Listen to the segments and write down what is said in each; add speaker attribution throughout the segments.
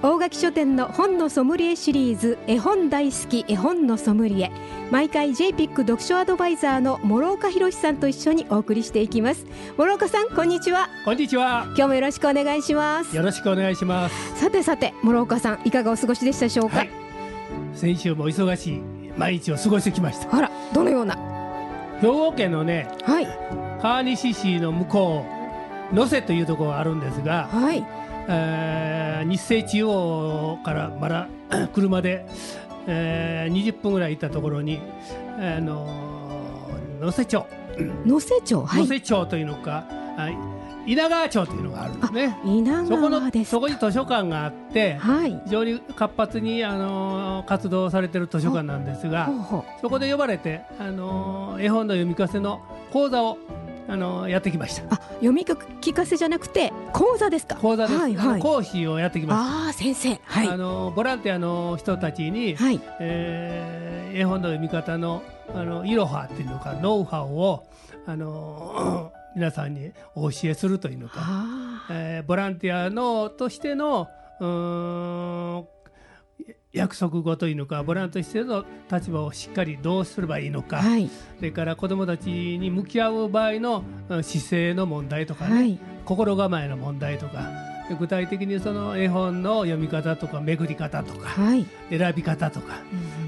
Speaker 1: 大垣書店の本のソムリエシリーズ絵本大好き絵本のソムリエ。毎回 JPIC 読書アドバイザーの諸岡博さんと一緒にお送りしていきます。諸岡さんこんにちは。
Speaker 2: こんにちは。
Speaker 1: 今日もよろしくお願いします。
Speaker 2: よろしくお願いします。
Speaker 1: さてさて諸岡さんいかがお過ごしでしたでしょうか、
Speaker 2: はい、先週も忙しい毎日を過ごしてきました。
Speaker 1: あらどのような？
Speaker 2: 兵庫県のね、
Speaker 1: はい、
Speaker 2: 川西市の向こう野瀬というところがあるんですが、
Speaker 1: はい
Speaker 2: えー、日清中央からまだ 車で、えー、20分ぐらい行ったところに、あのー、野瀬町。
Speaker 1: 野瀬町、
Speaker 2: はい、野瀬町というのか、はい稲川町というのがあるんですね。
Speaker 1: 稲
Speaker 2: そこのそこに図書館があって、
Speaker 1: はい、
Speaker 2: 非常に活発にあの活動されてる図書館なんですが、そこで呼ばれてあの絵本の読み聞かせの講座をあのやってきました。
Speaker 1: あ、読み聞かせじゃなくて講座ですか？
Speaker 2: 講座です。
Speaker 1: はいはい、
Speaker 2: 講師をやってきました。
Speaker 1: ああ、先生。はい。
Speaker 2: あのボランティアの人たちに、
Speaker 1: はい、
Speaker 2: えー、絵本の読み方のあのいろはっていうのかノウハウをあの 皆さんにお教えするというのか、えー、ボランティアのとしての約束事というのかボランティアとしての立場をしっかりどうすればいいのか、
Speaker 1: はい、
Speaker 2: それから子どもたちに向き合う場合の姿勢の問題とかね、はい、心構えの問題とか。具体的にその絵本の読み方とか巡り方とか、
Speaker 1: はい、
Speaker 2: 選び方とか、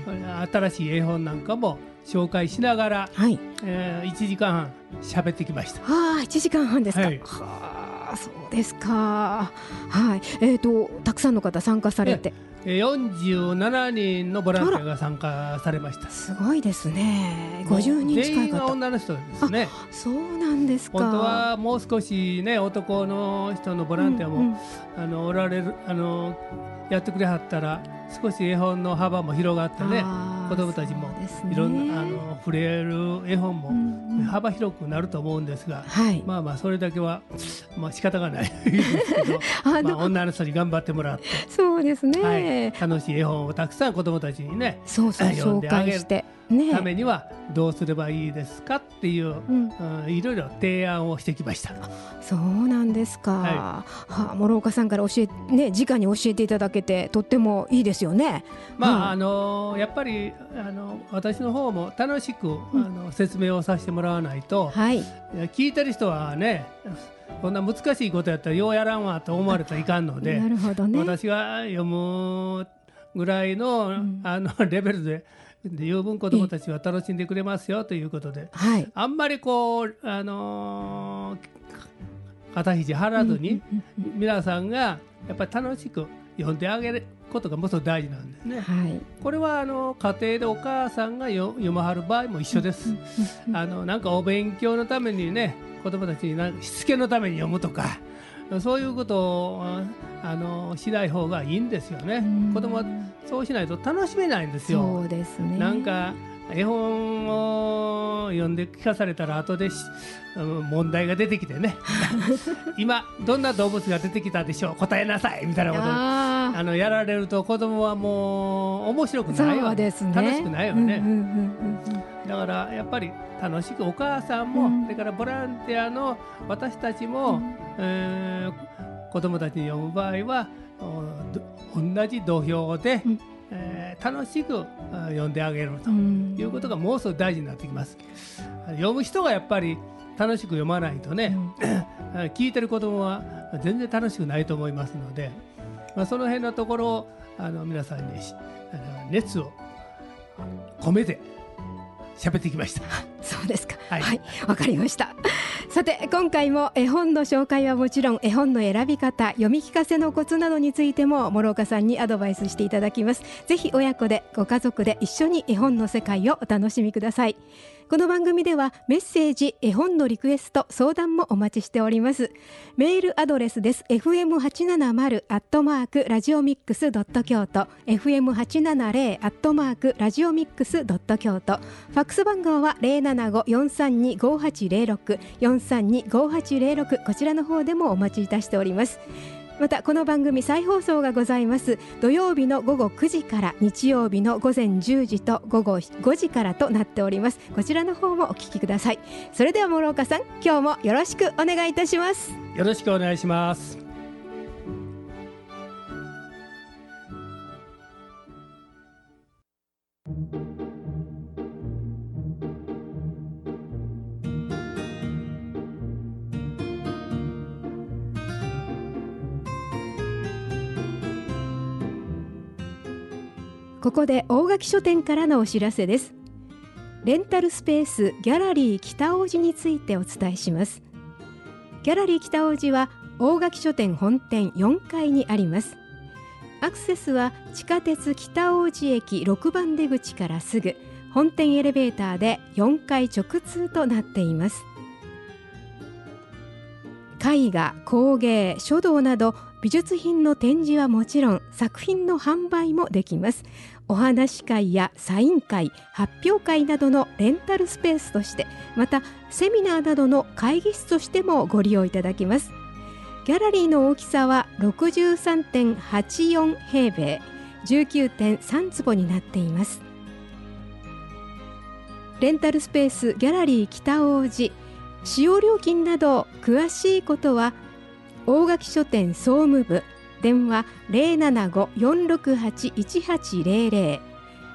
Speaker 2: うん、新しい絵本なんかも紹介しながら、
Speaker 1: はい。
Speaker 2: えー、1時間半喋ってきました。
Speaker 1: はあ、1時間半ですか。はい、はあ、そうですか。はい、えっ、ー、とたくさんの方参加されて。
Speaker 2: 47人のボランティアが参加されました。
Speaker 1: すごいですね。50人近い方。
Speaker 2: 女の人ですね。
Speaker 1: そうなんですか。
Speaker 2: 本当はもう少しね男の人のボランティアも、うんうん、あのおられるあのやってくれはったら少し絵本の幅も広がってね子どもたちもいろんな、ね、あの触れる絵本も幅広くなると思うんですが、
Speaker 1: うんうん、
Speaker 2: まあまあそれだけはまあ仕方がない。ですけど あまあ、女の人に頑張ってもらって
Speaker 1: そうですね、
Speaker 2: はい、楽しい絵本をたくさん子どもたちにね
Speaker 1: そうそう
Speaker 2: 読んであげる。
Speaker 1: ね、
Speaker 2: ためにはどうすればいいですかっていう、うん、いろいろ提案をしてきました。
Speaker 1: そうなんですか。はい、はあ、諸岡さんから教えね直に教えていただけてとってもいいですよね。
Speaker 2: まあ、うん、あのやっぱりあの私の方も楽しく、うん、あの説明をさせてもらわないと、
Speaker 1: はい、
Speaker 2: 聞いてる人はね。こんな難しいことやったらようやらんわと思われたらいかんので
Speaker 1: なるほど、ね、
Speaker 2: 私が読むぐらいの,うん、あのレベルで十分子どもたちは楽しんでくれますよということで、
Speaker 1: はい、
Speaker 2: あんまりこう、あのー、肩肘張らずに皆さんがやっぱり楽しく読んであげることがもっと大事なんですね。
Speaker 1: はい、
Speaker 2: これはあの家庭でお母さんが読まはる場合も一緒です。あのなんかお勉強のためにね子どもたちになしつけのために読むとかそういうことをあのしない方がいいんですよね。子供はそうしないと楽しめないんですよ。
Speaker 1: そうですね。
Speaker 2: なんか絵本を読んで聞かされたら後で問題が出てきてね。今どんな動物が出てきたでしょう？答えなさい！みたいなこと。あのやられると子供はもう面白くないわ、
Speaker 1: ね、
Speaker 2: 楽しくないよね。だからやっぱり楽しくお母さんも、うん、それからボランティアの私たちも、うん。えー、子どもたちに読む場合は同じ土俵で、うん、えー、楽しく読んであげるということがもうすぐ大事になってきます。読む人がやっぱり楽しく読まないとね、うん、聞いてる子どもは全然楽しくないと思いますので、まあ、その辺のところをあの皆さんにあの熱を込めて喋ってきました。
Speaker 1: そうですか。はい、わ、はい、かりました。さて今回も絵本の紹介はもちろん絵本の選び方読み聞かせのコツなどについても諸岡さんにアドバイスしていただきますぜひ親子でご家族で一緒に絵本の世界をお楽しみくださいこの番組ではメッセージ絵本のリクエスト相談もお待ちしております。メールアドレスです。fm870 アットマークラジオミックスドット京都。fm870 アットマークラジオミックスドット京都。ファックス番号は075-432-5806 432-5806こちらの方でもお待ちいたしております。またこの番組再放送がございます。土曜日の午後9時から日曜日の午前10時と午後5時からとなっております。こちらの方もお聞きください。それでは諸岡さん今日もよろしくお願いいたします。
Speaker 2: よろしくお願いします。
Speaker 1: ここで大垣書店からのお知らせです。レンタルスペースギャラリー北大路についてお伝えします。ギャラリー北大路は大垣書店本店4階にあります。アクセスは地下鉄北大路駅6番出口からすぐ本店エレベーターで4階直通となっています。絵画工芸書道など美術品の展示はもちろん作品の販売もできます。お話会やサイン会発表会などのレンタルスペースとしてまたセミナーなどの会議室としてもご利用いただけます。ギャラリーの大きさは63.84平米19.3坪になっています。レンタルスペースギャラリー北大路使用料金など詳しいことは大垣書店総務部電話075-468-1800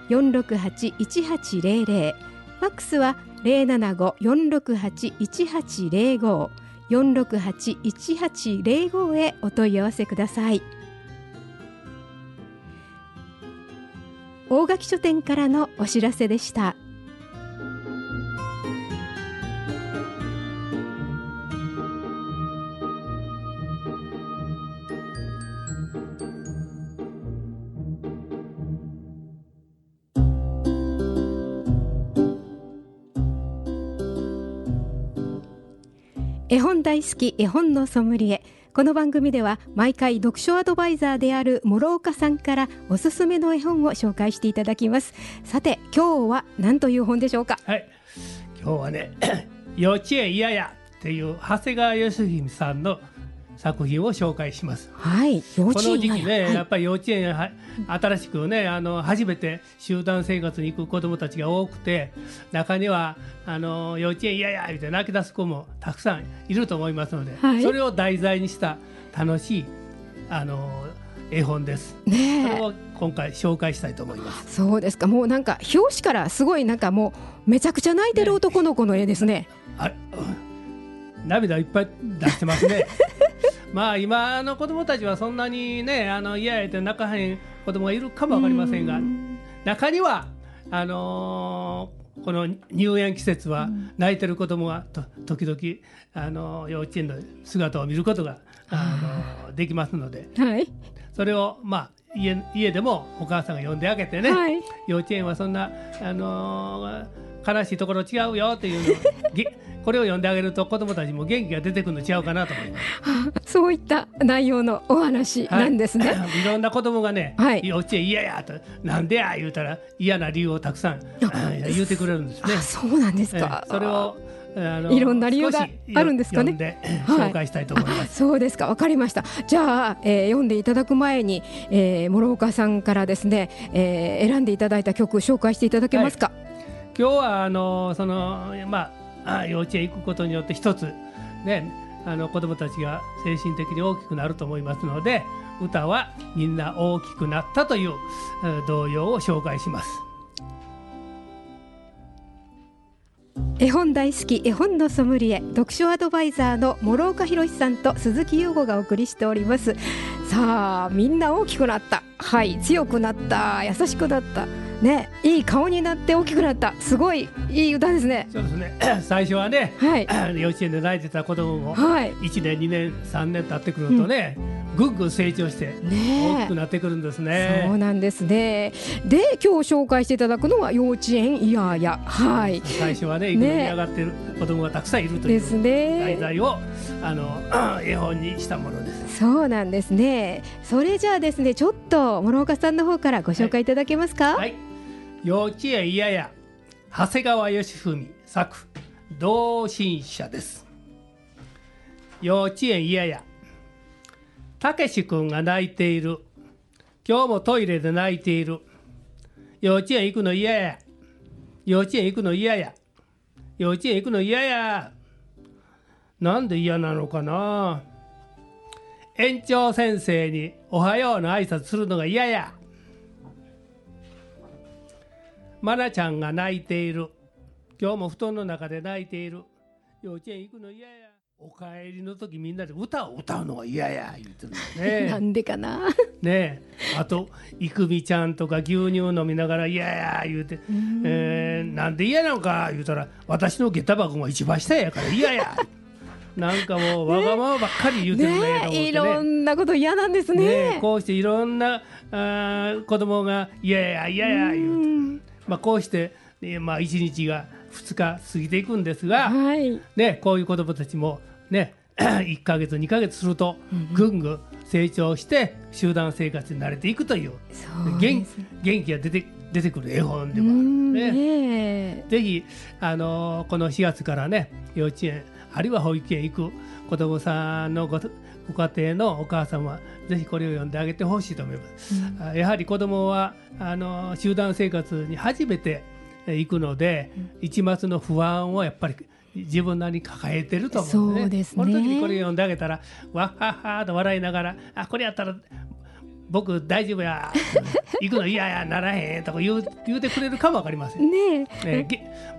Speaker 1: 468-1800ファックスは075-468-1805 468-1805へお問い合わせください。大垣書店からのお知らせでした。絵本大好き絵本のソムリエ。この番組では毎回読書アドバイザーである諸岡さんからおすすめの絵本を紹介していただきます。さて今日は何という本でしょうか？
Speaker 2: はい。今日はね 幼稚園嫌やっていう長谷川義文さんの作品を紹介します。
Speaker 1: はい、
Speaker 2: この時期ね、はい、やっぱり幼稚園は新しくねあの初めて集団生活に行く子どもたちが多くて中にはあの幼稚園嫌やみたいな泣き出す子もたくさんいると思いますので、はい、それを題材にした楽しいあの絵本です。
Speaker 1: ね
Speaker 2: それを今回紹介したいと思います。
Speaker 1: そうですか。もうなんか表紙からすごいなんかもうめちゃくちゃ泣いてる男の子の絵ですね。
Speaker 2: あ、涙いっぱい出してますね。まあ今の子供たちはそんなにねあの嫌やって泣かへん子供がいるかもわかりませんが中にはあのー、この入園季節は泣いてる子供がと時々あのー、幼稚園の姿を見ることがあのー、できますので、
Speaker 1: はい、
Speaker 2: それをまあ家家でもお母さんが呼んであげてね、
Speaker 1: はい、
Speaker 2: 幼稚園はそんなあの悲しいところ違うよっていうのを これを読んであげると子どもたちも元気が出てくるの違うかなと思います。
Speaker 1: そういった内容のお話なんですね。
Speaker 2: はい、いろんな子供がね、
Speaker 1: はい、
Speaker 2: 幼稚園嫌やとなんでや言うたら嫌な理由をたくさん言うてくれるんですね。
Speaker 1: そうなんですか。
Speaker 2: それをあ
Speaker 1: の いろんな理由があるんですかね。
Speaker 2: 紹介したいと思います。はい、
Speaker 1: そうですか、わかりました。じゃあ、えー、読んでいただく前に、えー、諸岡さんからですね、えー、選んでいただいた曲紹介していただけますか。
Speaker 2: 今日はあのそのまあ。あ幼稚園行くことによって一つねあの子どもたちが精神的に大きくなると思いますので歌は「みんな大きくなった」という童謡を紹介します。
Speaker 1: 絵本大好き絵本のソムリエ読書アドバイザーの諸岡博さんと鈴木優吾がお送りしております。さあみんな大きくなった。はい強くなった。優しくなった。ねいい顔になって大きくなったすごいいい歌ですね
Speaker 2: そうですね 最初はね、
Speaker 1: はい、
Speaker 2: 幼稚園で泣いてた子供も、
Speaker 1: はい、
Speaker 2: 1年2年3年経ってくるとね、ぐんぐん成長して大きくなってくるんですね。
Speaker 1: そうなんですね。で今日紹介していただくのは幼稚園イヤーヤはい。
Speaker 2: 最初はね行くのに上がってる子供がたくさんいるという。題材をあの 絵本にしたものです。
Speaker 1: そうなんですね。それじゃあですねちょっと諸岡さんの方からご紹介いただけますか？はい。はい、
Speaker 2: 幼稚園イヤーヤ長谷川義文作同心者です。幼稚園イヤーヤたけし君が泣いている。今日もトイレで泣いている。幼稚園行くの嫌や。幼稚園行くの嫌や。幼稚園行くの嫌や。なんで嫌なのかな園長先生におはようの挨拶するのが嫌や。まなちゃんが泣いている。今日も布団の中で泣いている。幼稚園行くの嫌や。お帰りの時みんなで歌を歌うのが嫌や言ってるね。
Speaker 1: なんでかな？
Speaker 2: ねあといくみちゃんとか牛乳飲みながら嫌や言うて、えー、なんで嫌なのか言うたら私の下駄箱が一番下やから嫌や。なんかもうわがままばっかり言うてるねね
Speaker 1: ねいろんなこと嫌なんですね。
Speaker 2: ねこうしていろんなあ子供が嫌や嫌や言うて、まあこうして、ね、まあ一日が2日過ぎていくんですが、はい、ね、こういう子どもたちも、ね、1か月2か月するとぐんぐん成長して集団生活に慣れていくという元元気が出て出てくる絵本でもあるね。ぜひあのこの4月からね幼稚園あるいは保育園行く子どもさんのごご家庭のお母さんはぜひこれを読んであげてほしいと思います。うん、やはり子どもはあの集団生活に初めて行くので、うん、一末の不安をやっぱり自分なりに抱えてると思うんで、ね、そ、ね、の時にこれ読んであげたらわっはっはと笑いながらあこれやったら僕大丈夫や行くの嫌やならへんとか言う言うてくれるかも分かりません。ねえ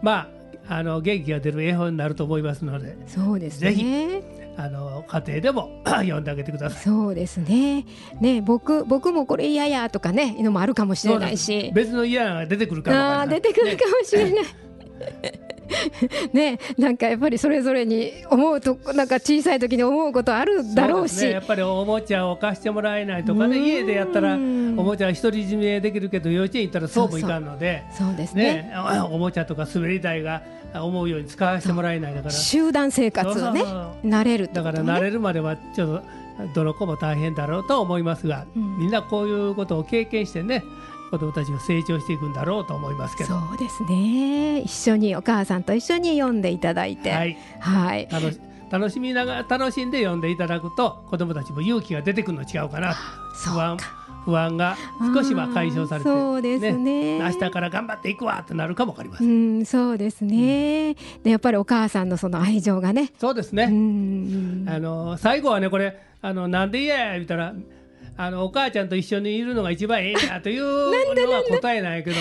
Speaker 2: まああの元気が出る絵本になると思いますので
Speaker 1: そうですねぜひ
Speaker 2: あの家庭でも 読んであげてください。
Speaker 1: そうですね。ね、僕僕もこれ嫌やとかね、いうのもあるかもしれないし。
Speaker 2: 別の嫌が出てくるかも
Speaker 1: あ出てくるかもしれない。ね ね、なんかやっぱりそれぞれに思うとなんか小さい時に思うことあるだろうし、ね、
Speaker 2: やっぱりおもちゃを貸してもらえないとかね家でやったらおもちゃ独り占めできるけど幼稚園行ったらそうもいかんので
Speaker 1: そうですね、
Speaker 2: ね、おもちゃとか滑り台が思うように使わせてもらえないだから。
Speaker 1: 集団生活をね慣れる、
Speaker 2: ね、だから慣れるまではちょっとどの子も大変だろうと思いますが、うん、みんなこういうことを経験してね子どもたちが成長していくんだろうと思いますけど。
Speaker 1: そうですね。一緒にお母さんと一緒に読んでいただいて、はい、
Speaker 2: はい、楽し楽しみながら楽しんで読んでいただくと子どもたちも勇気が出てくるの違うかな。不安不安が少しは解消されて
Speaker 1: そうですね、
Speaker 2: ね、明日から頑張っていくわってなるかもわかりません、
Speaker 1: うん、そうですね、うん、でやっぱりお母さんのその愛情がね。
Speaker 2: そうですね、うん、あの最後はねこれあのなんで嫌や言ったらあのお母ちゃんと一緒にいるのが一番ええんやという のは答えないけど。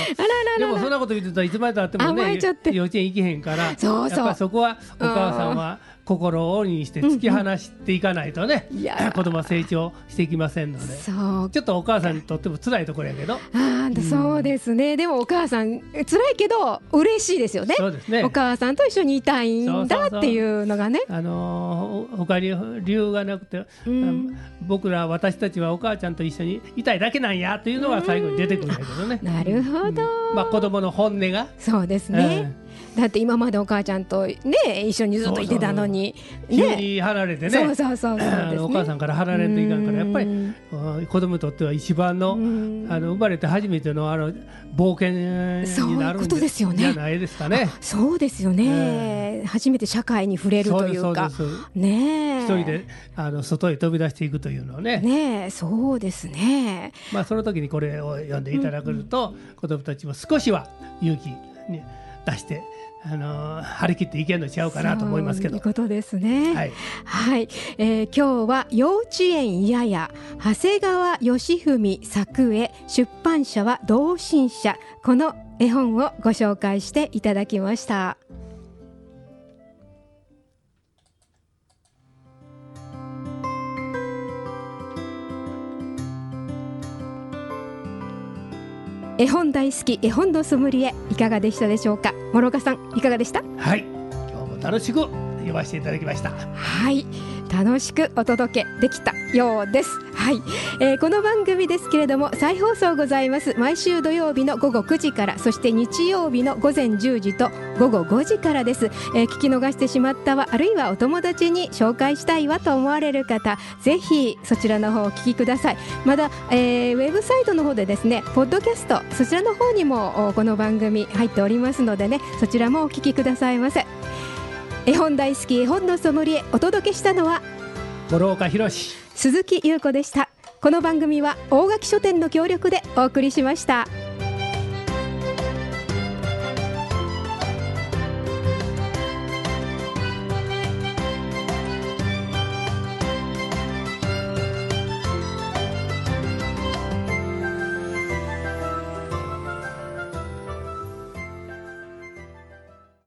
Speaker 2: でもそんなこと言ってたらいつまでたってもね幼稚園行けへんからそうそう。そこはお母さんは心を鬼にして突き放していかないとね、うんうん、子供は成長していきませんので。ちょっとお母さんにとっても辛いところやけど。
Speaker 1: あ、うん、そうですね。でもお母さん辛いけど嬉しいですよね。そうですね。お母さんと一緒にいたいんだっていうのがね。
Speaker 2: あのー、他に理由がなくて、うん、僕ら私たちはお母ちゃんと一緒にいたいだけなんやというのが最後に出てくるんだけどね。
Speaker 1: なるほど、
Speaker 2: まあ子供の本音が。
Speaker 1: そうですね、だって今までお母ちゃんとね一緒にずっといてたのに、
Speaker 2: ね、急に離れてね。
Speaker 1: そうそうそう
Speaker 2: お母さんから離れんといかんからやっぱり子供にとっては一番のあの生まれて初めてのあの冒険になるんですよね。じゃないですかね。
Speaker 1: そうですよね、初めて社会に触れるというか。ね
Speaker 2: 一人であの外へ飛び出していくというのをね。
Speaker 1: ねそうですね。
Speaker 2: まあその時にこれを読んでいただけると、子供たちも少しは勇気に出してあの張り切っていけるのちゃうかなと思いますけど。
Speaker 1: いうことですね。はい、はい、えー、今日は幼稚園やや長谷川義文作絵出版社は同心社この絵本をご紹介していただきました。絵本大好き絵本のソムリエいかがでしたでしょうか？諸岡さんいかがでした？
Speaker 2: はい。今日も楽しく。読ませていただきました。
Speaker 1: はい。楽しくお届けできたようです。はい、えー、この番組ですけれども再放送ございます。毎週土曜日の午後9時からそして日曜日の午前10時と午後5時からです、えー、聞き逃してしまったわあるいはお友達に紹介したいわと思われる方ぜひそちらの方をお聞きください。まだ、えー、ウェブサイトの方でですねポッドキャストそちらの方にもこの番組入っておりますのでねそちらもお聞きくださいませ。絵本大好き絵本のソムリエお届けしたのは
Speaker 2: 諸岡博
Speaker 1: 鈴木優子でしたこの番組は大垣書店の協力でお送りしました。